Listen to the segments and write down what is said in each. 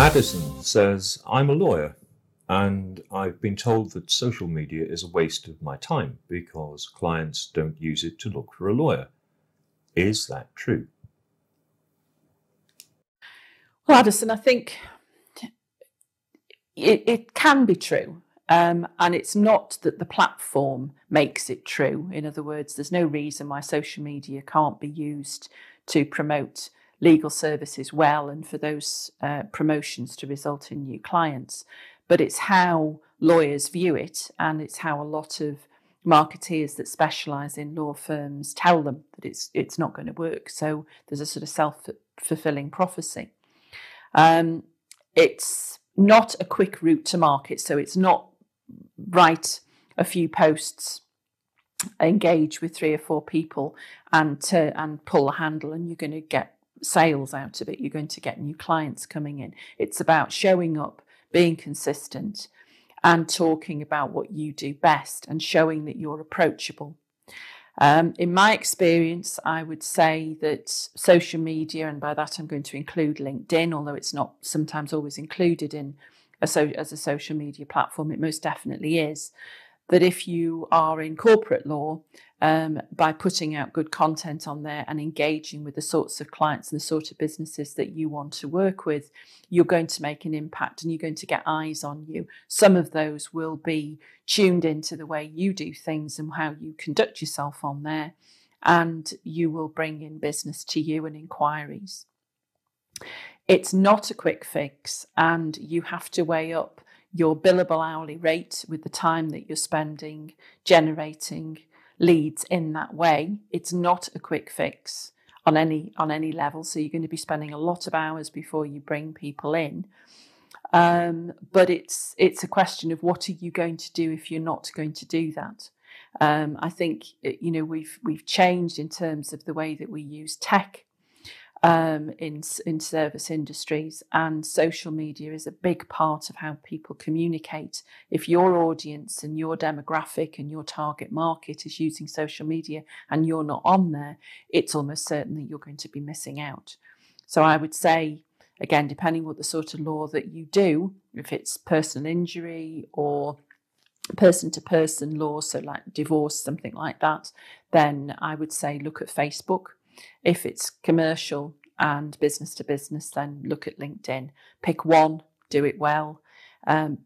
Addison says, I'm a lawyer and I've been told that social media is a waste of my time because clients don't use it to look for a lawyer. Is that true? Well, Addison, I think it, it can be true. Um, and it's not that the platform makes it true. In other words, there's no reason why social media can't be used to promote legal services well and for those uh, promotions to result in new clients but it's how lawyers view it, and it's how a lot of marketeers that specialize in law firms tell them that it's it's not going to work. So there's a sort of self fulfilling prophecy. Um, it's not a quick route to market, so it's not write a few posts, engage with three or four people, and to, and pull the handle, and you're going to get sales out of it. You're going to get new clients coming in. It's about showing up being consistent, and talking about what you do best and showing that you're approachable. Um, in my experience, I would say that social media, and by that I'm going to include LinkedIn, although it's not sometimes always included in a so, as a social media platform, it most definitely is. That if you are in corporate law, um, by putting out good content on there and engaging with the sorts of clients and the sort of businesses that you want to work with, you're going to make an impact and you're going to get eyes on you. Some of those will be tuned into the way you do things and how you conduct yourself on there, and you will bring in business to you and inquiries. It's not a quick fix, and you have to weigh up your billable hourly rate with the time that you're spending generating leads in that way. It's not a quick fix on any on any level. So you're going to be spending a lot of hours before you bring people in. Um, but it's it's a question of what are you going to do if you're not going to do that. Um, I think you know we've we've changed in terms of the way that we use tech um, in in service industries, and social media is a big part of how people communicate. If your audience and your demographic and your target market is using social media and you're not on there, it's almost certain that you're going to be missing out. So I would say, again, depending what the sort of law that you do, if it's personal injury or person to person law, so like divorce, something like that, then I would say look at Facebook if it's commercial and business to business, then look at LinkedIn. Pick one, do it well, um,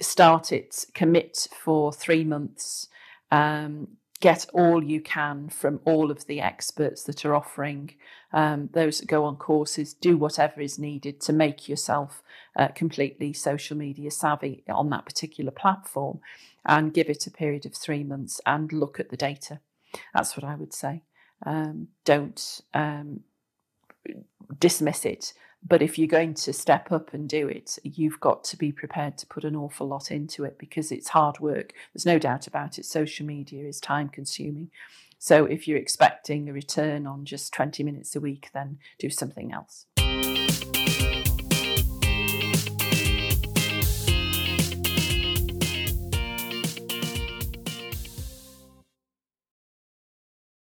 start it, commit for three months, um, get all you can from all of the experts that are offering um, those that go on courses, do whatever is needed to make yourself uh, completely social media savvy on that particular platform and give it a period of three months and look at the data. That's what I would say. Um, don't um, dismiss it. But if you're going to step up and do it, you've got to be prepared to put an awful lot into it because it's hard work. There's no doubt about it. Social media is time consuming. So if you're expecting a return on just 20 minutes a week, then do something else.